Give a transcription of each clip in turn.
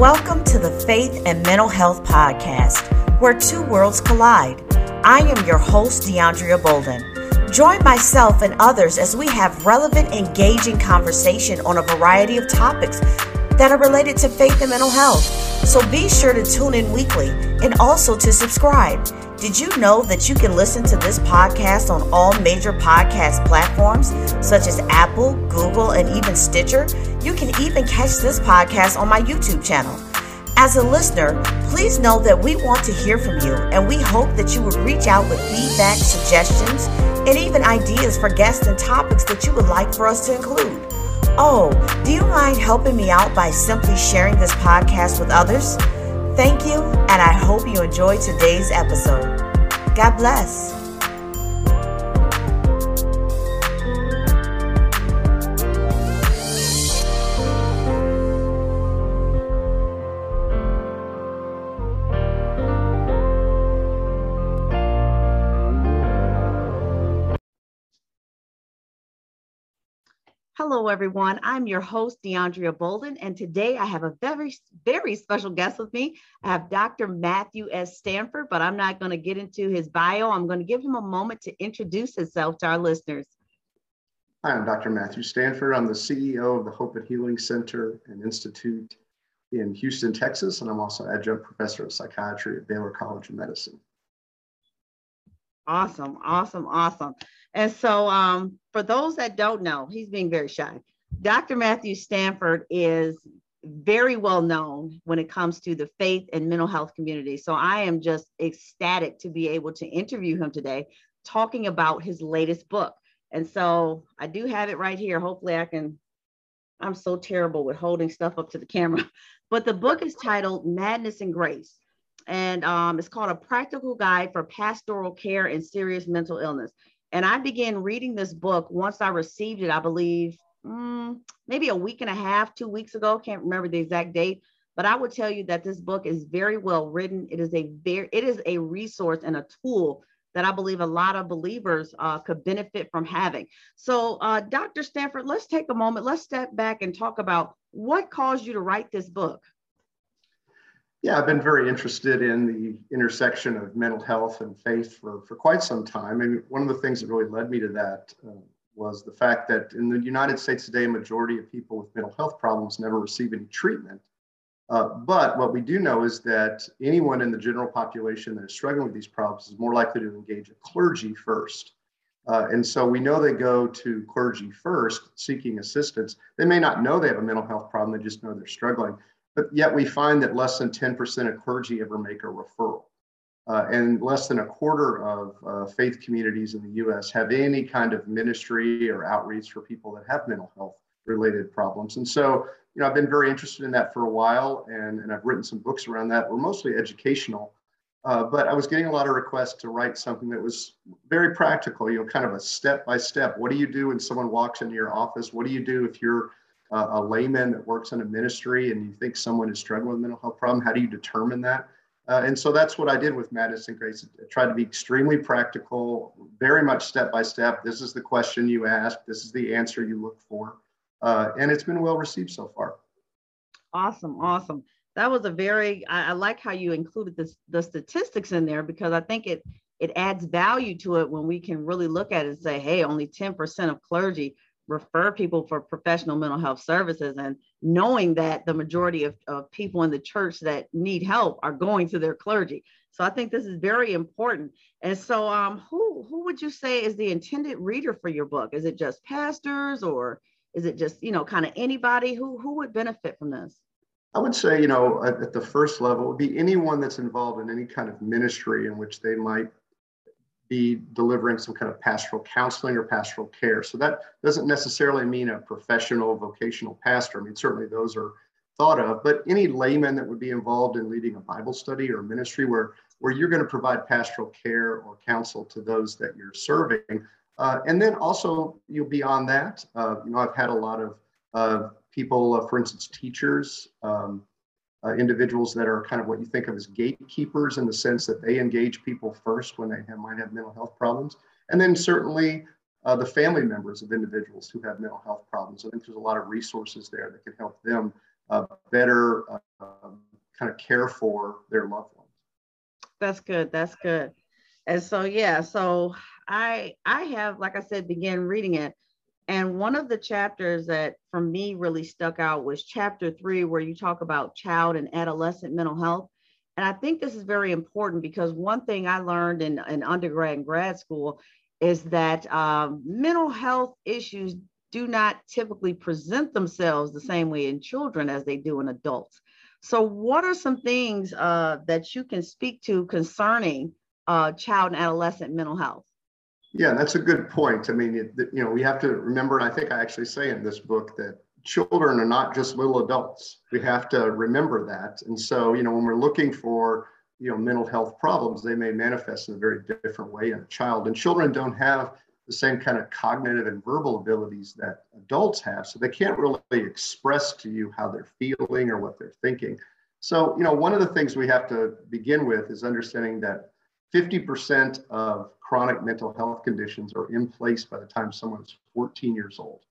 Welcome to the Faith and Mental Health Podcast, where two worlds collide. I am your host, DeAndrea Bolden. Join myself and others as we have relevant, engaging conversation on a variety of topics that are related to faith and mental health. So be sure to tune in weekly and also to subscribe. Did you know that you can listen to this podcast on all major podcast platforms such as Apple, Google, and even Stitcher? You can even catch this podcast on my YouTube channel. As a listener, please know that we want to hear from you and we hope that you would reach out with feedback, suggestions, and even ideas for guests and topics that you would like for us to include. Oh, do you mind helping me out by simply sharing this podcast with others? Thank you, and I hope you enjoy today's episode. God bless. Hello, everyone. I'm your host, DeAndrea Bolden, and today I have a very, very special guest with me. I have Dr. Matthew S. Stanford, but I'm not going to get into his bio. I'm going to give him a moment to introduce himself to our listeners. Hi, I'm Dr. Matthew Stanford. I'm the CEO of the Hope and Healing Center and Institute in Houston, Texas, and I'm also adjunct professor of psychiatry at Baylor College of Medicine. Awesome, awesome, awesome. And so, um, for those that don't know, he's being very shy. Dr. Matthew Stanford is very well known when it comes to the faith and mental health community. So I am just ecstatic to be able to interview him today, talking about his latest book. And so I do have it right here. Hopefully, I can. I'm so terrible with holding stuff up to the camera, but the book is titled Madness and Grace. And um, it's called A Practical Guide for Pastoral Care and Serious Mental Illness. And I began reading this book once I received it, I believe, mm, maybe a week and a half, two weeks ago. Can't remember the exact date, but I would tell you that this book is very well written. It is a very, it is a resource and a tool that I believe a lot of believers uh, could benefit from having. So, uh, Dr. Stanford, let's take a moment. Let's step back and talk about what caused you to write this book. Yeah, I've been very interested in the intersection of mental health and faith for, for quite some time. And one of the things that really led me to that uh, was the fact that in the United States today, a majority of people with mental health problems never receive any treatment. Uh, but what we do know is that anyone in the general population that is struggling with these problems is more likely to engage a clergy first. Uh, and so we know they go to clergy first seeking assistance. They may not know they have a mental health problem, they just know they're struggling. But yet we find that less than 10% of clergy ever make a referral. Uh, and less than a quarter of uh, faith communities in the US have any kind of ministry or outreach for people that have mental health related problems. And so, you know, I've been very interested in that for a while, and, and I've written some books around that. We're mostly educational, uh, but I was getting a lot of requests to write something that was very practical, you know, kind of a step by step. What do you do when someone walks into your office? What do you do if you're a layman that works in a ministry and you think someone is struggling with a mental health problem, how do you determine that? Uh, and so that's what I did with Madness and Grace. I tried to be extremely practical, very much step by step. This is the question you ask, this is the answer you look for. Uh, and it's been well received so far. Awesome, awesome. That was a very, I, I like how you included this, the statistics in there because I think it it adds value to it when we can really look at it and say, hey, only 10% of clergy refer people for professional mental health services and knowing that the majority of, of people in the church that need help are going to their clergy. So i think this is very important. And so um, who who would you say is the intended reader for your book? Is it just pastors or is it just you know kind of anybody? Who who would benefit from this? I would say, you know, at, at, the first level, would be anyone that's involved in any kind of ministry in which they might be delivering some kind of pastoral counseling or pastoral care. So that doesn't necessarily mean a professional vocational pastor. I mean, certainly those are thought of, but any layman that would be involved in leading a Bible study or ministry where, where you're going to provide pastoral care or counsel to those that you're serving. Uh, and then also, you know, beyond that, uh, you know, I've had a lot of uh, people, for instance, teachers, um, uh, individuals that are kind of what you think of as gatekeepers in the sense that they engage people first when they have, might have mental health problems. And then certainly uh, the family members of individuals who have mental health problems. I think there's a lot of resources there that can help them uh, better uh, kind of care for their loved ones. That's good. That's good. And so yeah, so I I have like I said began reading it and one of the chapters that for me really stuck out was chapter 3 where you talk about child and adolescent mental health. And I think this is very important because one thing I learned in, in undergrad and grad school is that um, mental health issues do not typically present themselves the same way in children as they do in adults. So, what are some things uh, that you can speak to concerning uh, child and adolescent mental health? Yeah, that's a good point. I mean, it, you know, we have to remember, and I think I actually say in this book that children are not just little adults. We have to remember that. And so, you know, when we're looking for, you know, mental health problems, they may manifest in a very different way in a child. And children don't have the same kind of cognitive and verbal abilities that adults have. So they can't really express to you how they're feeling or what they're thinking. So, you know, one of the things we have to begin with is understanding that 50% of chronic mental health conditions are in place by the time someone's 14 years old.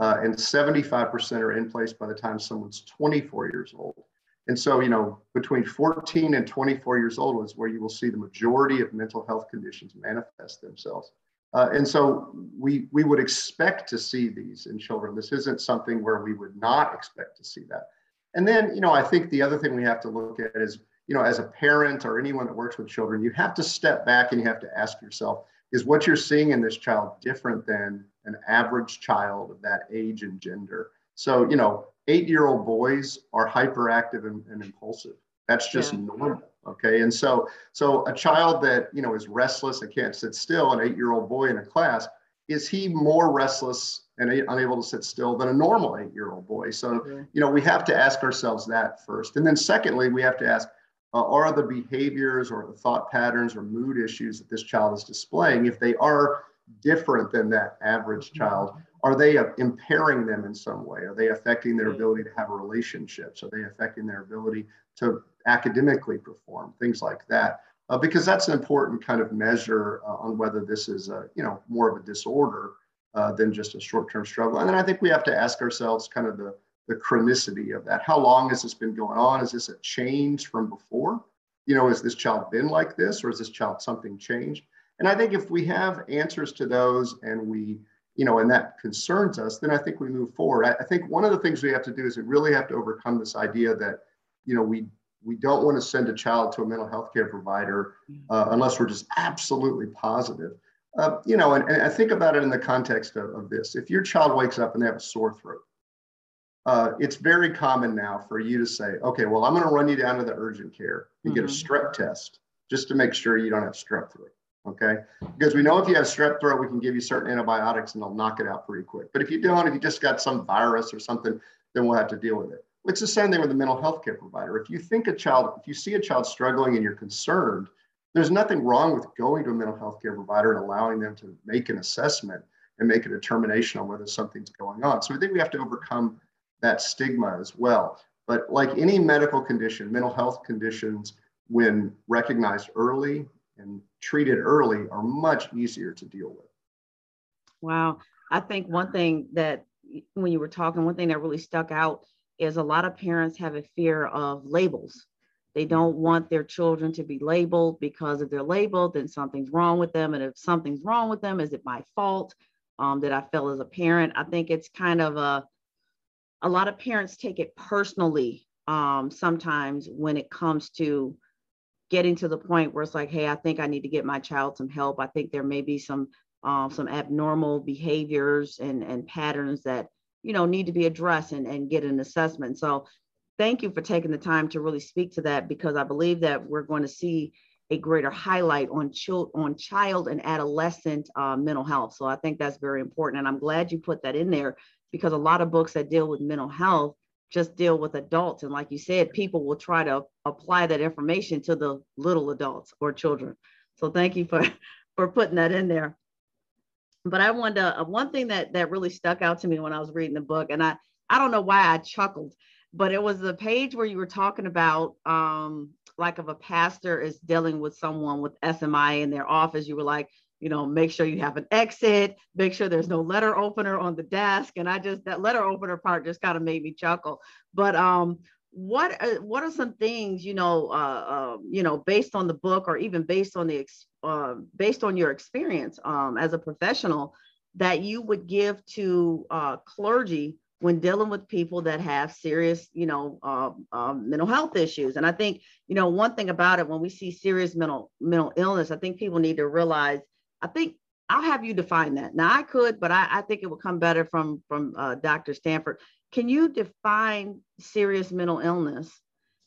Uh, and 75% are in place by the time someone's 24 years old. And so, you know, between 14 and 24 years old is where you will see the majority of mental health conditions manifest themselves. Uh, and so we, we would expect to see these in children. This isn't something where we would not expect to see that. And then, you know, I think the other thing we have to look at is, you know, as a parent or anyone that works with children, you have to step back and you have to ask yourself, is what you're seeing in this child different than an average child of that age and gender? So, you know, eight year old boys are hyperactive and, and impulsive. That's just yeah. normal. Okay. And so, so a child that, you know, is restless and can't sit still, an eight year old boy in a class, is he more restless and unable to sit still than a normal eight year old boy? So, yeah. you know, we have to ask ourselves that first. And then secondly, we have to ask, uh, are the behaviors or the thought patterns or mood issues that this child is displaying, if they are different than that average mm-hmm. child, are they uh, impairing them in some way? Are they affecting their ability to have relationships? Are they affecting their ability to academically perform, things like that. Uh, because that's an important kind of measure uh, on whether this is a, you know, more of a disorder uh, than just a short-term struggle. And then I think we have to ask ourselves kind of the, the chronicity of that. How long has this been going on? Is this a change from before? You know, has this child been like this or is this child something changed? And I think if we have answers to those and we, you know, and that concerns us, then I think we move forward. I, I think one of the things we have to do is we really have to overcome this idea that, you know, we we don't want to send a child to a mental health care provider uh, unless we're just absolutely positive. Uh, you know, and, and, I think about it in the context of, of, this. If your child wakes up and they have a sore throat, uh, it's very common now for you to say, okay, well, I'm going to run you down to the urgent care and mm-hmm. get a mm-hmm. strep test just to make sure you don't have strep throat. Okay. Because we know if you have strep throat, we can give you certain antibiotics and they'll knock it out pretty quick. But if you don't, if you just got some virus or something, then we'll have to deal with it. It's the same thing with a mental health care provider. If you think a child, if you see a child struggling and you're concerned, there's nothing wrong with going to a mental health care provider and allowing them to make an assessment and make a determination on whether something's going on. So I think we have to overcome that stigma as well. But like any medical condition, mental health conditions, when recognized early and treated early, are much easier to deal with. Wow. I think one thing that when you were talking, one thing that really stuck out is a lot of parents have a fear of labels. They don't want their children to be labeled because if they're labeled, then something's wrong with them. And if something's wrong with them, is it my fault um, that I feel as a parent? I think it's kind of a, a lot of parents take it personally um, sometimes when it comes to getting to the point where it's like, hey, I think I need to get my child some help. I think there may be some um, some abnormal behaviors and, and patterns that you know need to be addressed and, and get an assessment so thank you for taking the time to really speak to that because i believe that we're going to see a greater highlight on child on child and adolescent uh, mental health so i think that's very important and i'm glad you put that in there because a lot of books that deal with mental health just deal with adults. And like you said people will try to apply that information to the little adults or children. So thank you for for putting that in there. But I wanted to, uh, one thing that that really stuck out to me when I was reading the book, and I I don't know why I chuckled, but it was the page where you were talking about um like if a pastor is dealing with someone with SMI in their office, you were like, you know, make sure you have an exit, make sure there's no letter opener on the desk. And I just, that letter opener part just kind of made me chuckle. But um, what are, what are some things, you know, uh, uh, you know, based on the book or even based on the, ex- uh, based on your experience um, as a professional that you would give to uh, clergy when dealing with people that have serious, you know, uh, mental health issues. And I think, you know, one thing about it, when we see serious mental mental illness, I think people need to realize. I think I'll have you define that. Now I could, but I, I think it would come better from from uh, Dr. Stanford. Can you define serious mental illness,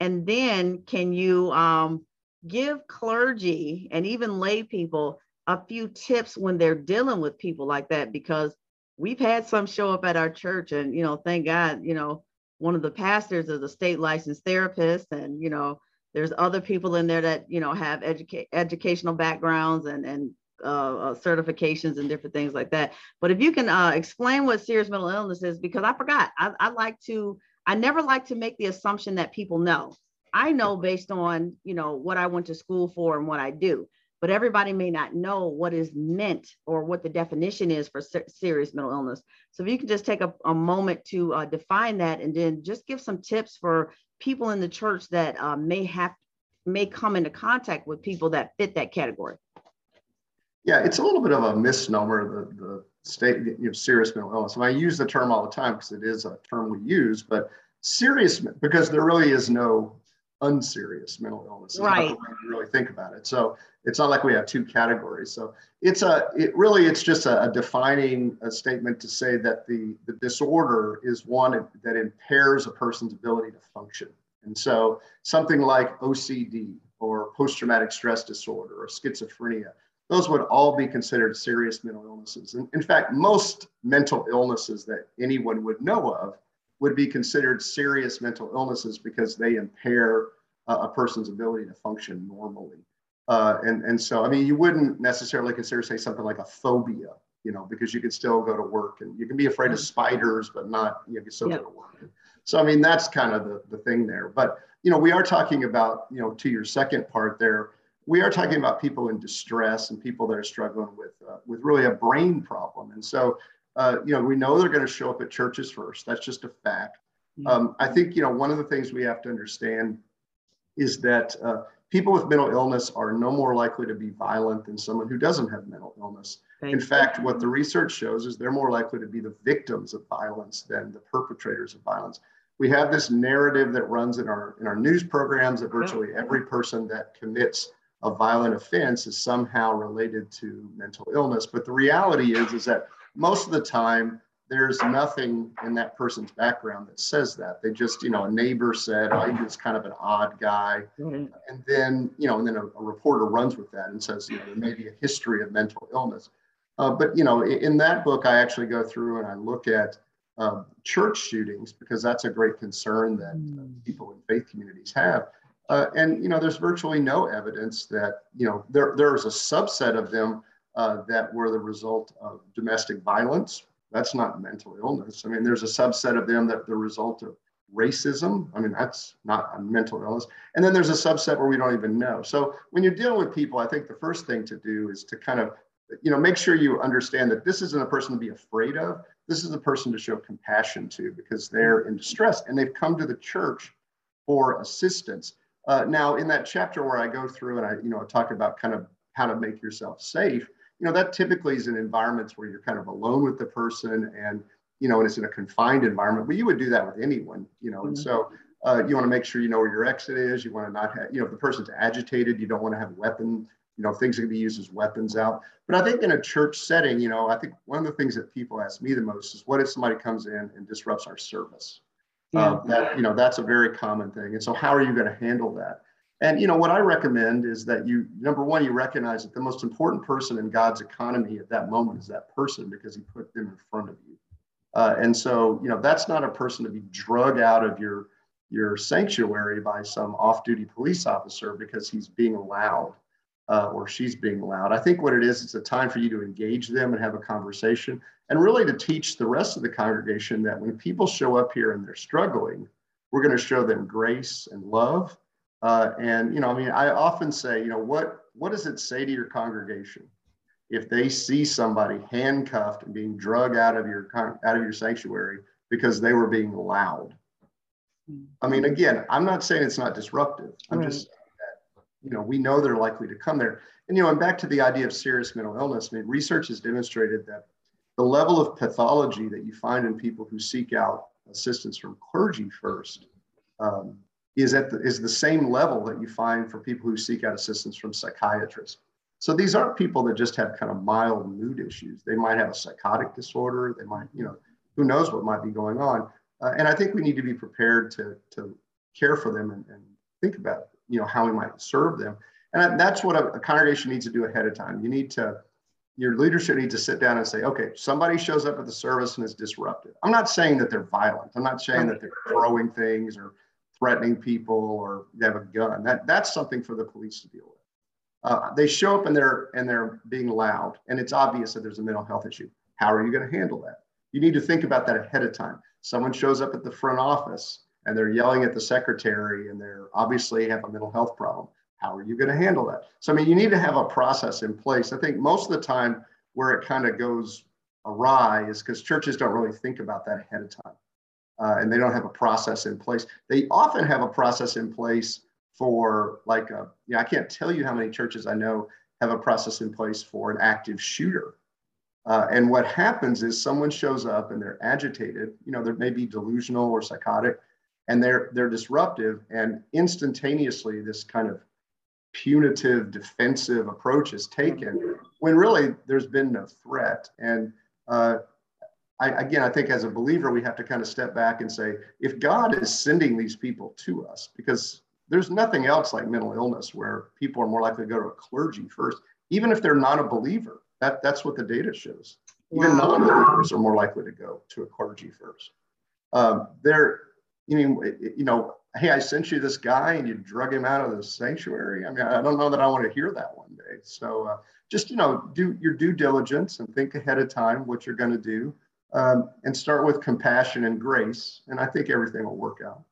and then can you um, give clergy and even lay people a few tips when they're dealing with people like that? Because we've had some show up at our church and you know thank god you know one of the pastors is a state licensed therapist and you know there's other people in there that you know have educa- educational backgrounds and and uh, uh, certifications and different things like that but if you can uh, explain what serious mental illness is because i forgot I, I like to i never like to make the assumption that people know i know based on you know what i went to school for and what i do but everybody may not know what is meant or what the definition is for ser- serious mental illness. So if you can just take a, a moment to uh, define that and then just give some tips for people in the church that uh, may have may come into contact with people that fit that category. Yeah, it's a little bit of a misnomer, the, the state, you know, serious mental illness. And I use the term all the time because it is a term we use, but serious, because there really is no unserious mental illness. Right. You really think about it. So it's not like we have two categories. So it's a, it really, it's just a, a defining a statement to say that the, the disorder is one that impairs a person's ability to function. And so something like OCD or post-traumatic stress disorder or schizophrenia, those would all be considered serious mental illnesses. And in fact, most mental illnesses that anyone would know of would be considered serious mental illnesses because they impair uh, a person's ability to function normally. Uh, and, and so, I mean, you wouldn't necessarily consider, say, something like a phobia, you know, because you could still go to work and you can be afraid of spiders, but not, you, know, you can still go to work. So, I mean, that's kind of the, the thing there. But, you know, we are talking about, you know, to your second part there, we are talking about people in distress and people that are struggling with, uh, with really a brain problem. And so, uh, you know, we know they're going to show up at churches first. That's just a fact. Um, I think, you know, one of the things we have to understand is that uh, people with mental illness are no more likely to be violent than someone who doesn't have mental illness. Thank in fact, what the research shows is they're more likely to be the victims of violence than the perpetrators of violence. We have this narrative that runs in our in our news programs that virtually every person that commits a violent offense is somehow related to mental illness. But the reality is, is that most of the time there's nothing in that person's background that says that. They just, you know, a neighbor said, oh, he was kind of an odd guy. Mm-hmm. And then, you know, and then a, a, reporter runs with that and says, you know, there may be a history of mental illness. Uh, but, you know, in, in, that book, I actually go through and I look at uh, church shootings because that's a great concern that uh, people in faith communities have. Uh, and, you know, there's virtually no evidence that, you know, there, there's a subset of them uh, that were the result of domestic violence. That's not mental illness. I mean, there's a subset of them that the result of racism. I mean, that's not a mental illness. And then there's a subset where we don't even know. So when you're dealing with people, I think the first thing to do is to kind of, you know, make sure you understand that this isn't a person to be afraid of. This is a person to show compassion to because they're in distress and they've come to the church for assistance. Uh, now, in that chapter where I go through and I, you know, talk about kind of how to make yourself safe, you know, that typically is in environments where you're kind of alone with the person and, you know, and it's in a confined environment, but you would do that with anyone, you know, mm-hmm. and so uh, you want to make sure you know where your exit is. You want to not have, you know, if the person's agitated, you don't want to have weapon, you know, things that can be used as weapons out. But I think in a church setting, you know, I think one of the things that people ask me the most is what if somebody comes in and disrupts our service? Yeah. Uh, that, you know, that's a very common thing. And so how are you going to handle that? And you know what I recommend is that you number one you recognize that the most important person in God's economy at that moment is that person because He put them in front of you. Uh, and so you know that's not a person to be drug out of your your sanctuary by some off-duty police officer because he's being loud uh, or she's being loud. I think what it is, it's a time for you to engage them and have a conversation, and really to teach the rest of the congregation that when people show up here and they're struggling, we're going to show them grace and love uh, and you know, I mean, I often say, you know, what what does it say to your congregation if they see somebody handcuffed and being drug out of your out of your sanctuary because they were being loud. I mean, again, I'm not saying it's not disruptive. I'm right. just that, you know, we know they're likely to come there. And you know, and back to the idea of serious mental illness, I mean, research has demonstrated that the level of pathology that you find in people who seek out assistance from clergy first um, is at the, is the same level that you find for people who seek out assistance from psychiatrists. So these aren't people that just have kind of mild mood issues. They might have a psychotic disorder. They might, you know, who knows what might be going on. Uh, and I think we need to be prepared to, to care for them and, and think about, you know, how we might serve them. And that's what a, a congregation needs to do ahead of time. You need to, your leadership needs to sit down and say, okay, somebody shows up at the service and is disruptive. I'm not saying that they're violent. I'm not saying that they're throwing things or threatening people or they have a gun. That, that's something for the police to deal with. Uh, they show up and they're and they're being loud, and it's obvious that there's a mental health issue. How are you going to handle that? You need to think about that ahead of time. Someone shows up at the front office and they're yelling at the secretary, and they're obviously have a mental health problem. How are you going to handle that? So I mean, you need to have a process in place. I think most of the time where it kind of goes awry is because churches don't really think about that ahead of time uh, and they don't have a process in place. They often have a process in place for like a, you know, I can't tell you how many churches I know have a process in place for an active shooter. Uh, and what happens is someone shows up and they're agitated, you know, they may be delusional or psychotic, and they're they're disruptive, and instantaneously this kind of punitive defensive approach is taken when really there's been no threat. And uh, I, again, I think as a believer, we have to kind of step back and say, if God is sending these people to us, because there's nothing else like mental illness where people are more likely to go to a clergy first, even if they're not a believer. That, that's what the data shows. Even wow. non-believers are more likely to go to a clergy first. Um, they're, you mean, you know, hey, I sent you this guy and you drug him out of the sanctuary. I mean, I don't know that I want to hear that one day. So uh, just, you know, do your due diligence and think ahead of time what you're going to do um, and start with compassion and grace. And I think everything will work out.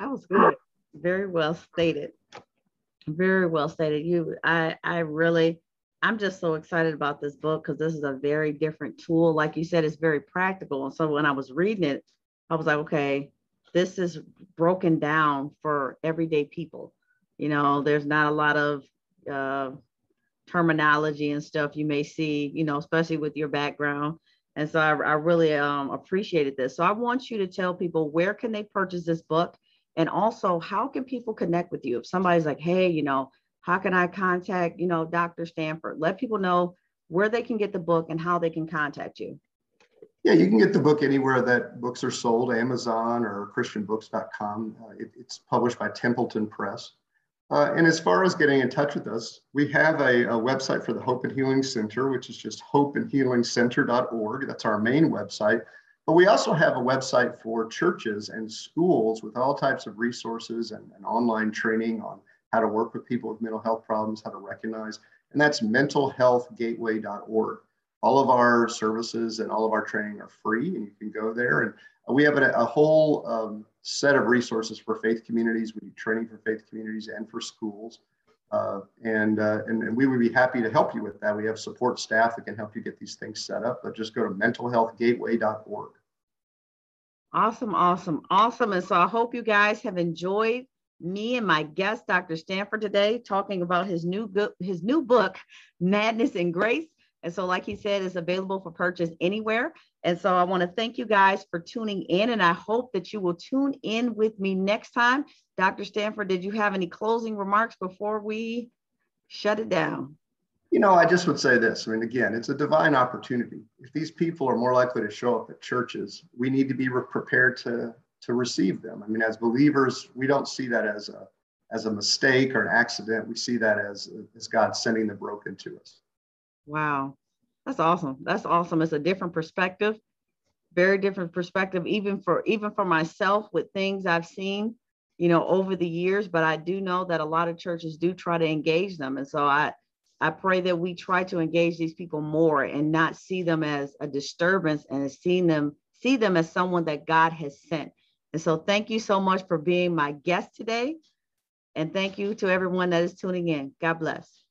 That was good. Very well stated. Very well stated. You, I, I really, I'm just so excited about this book because this is a very different tool. Like you said, it's very practical. And so when I was reading it, I was like, okay, this is broken down for everyday people. You know, there's not a lot of uh, terminology and stuff you may see, you know, especially with your background. And so I, I really um, appreciated this. So I want you to tell people where can they purchase this book? And also, how can people connect with you? If somebody's like, hey, you know, how can I contact, you know, Dr. Stanford? Let people know where they can get the book and how they can contact you. Yeah, you can get the book anywhere that books are sold, Amazon or christianbooks.com. Uh, it, it's published by Templeton Press. Uh, and as far as getting in touch with us, we have a, a, website for the Hope and Healing Center, which is just hopeandhealingcenter.org. That's our main website. But we also have a website for churches and schools with all types of resources and, and online training on how to work with people with mental health problems, how to recognize, and that's mentalhealthgateway.org. All of our services and all of our training are free, and you can go there. And we have a, a whole um, set of resources for faith communities. We do training for faith communities and for schools. Uh, and, uh, and, and we would be happy to help you with that. We have support staff that can help you get these things set up, but just go to mentalhealthgateway.org. Awesome, awesome, awesome. And so I hope you guys have enjoyed me and my guest, Dr. Stanford, today, talking about his new book, his new book, Madness and Grace. And so, like he said, it's available for purchase anywhere. And so I want to thank you guys for tuning in. And I hope that you will tune in with me next time. Dr. Stanford, did you have any closing remarks before we shut it down? You know, I just would say this. I mean, again, it's a divine opportunity. If these people are more likely to show up at churches, we need to be prepared to, to receive them. I mean, as believers, we don't see that as a as a mistake or an accident. We see that as, as God sending the broken to us. Wow. That's awesome. That's awesome. It's a different perspective, very different perspective, even for even for myself with things I've seen, you know, over the years. But I do know that a lot of churches do try to engage them. And so I I pray that we try to engage these people more and not see them as a disturbance and seeing them see them as someone that God has sent. And so thank you so much for being my guest today. And thank you to everyone that is tuning in. God bless.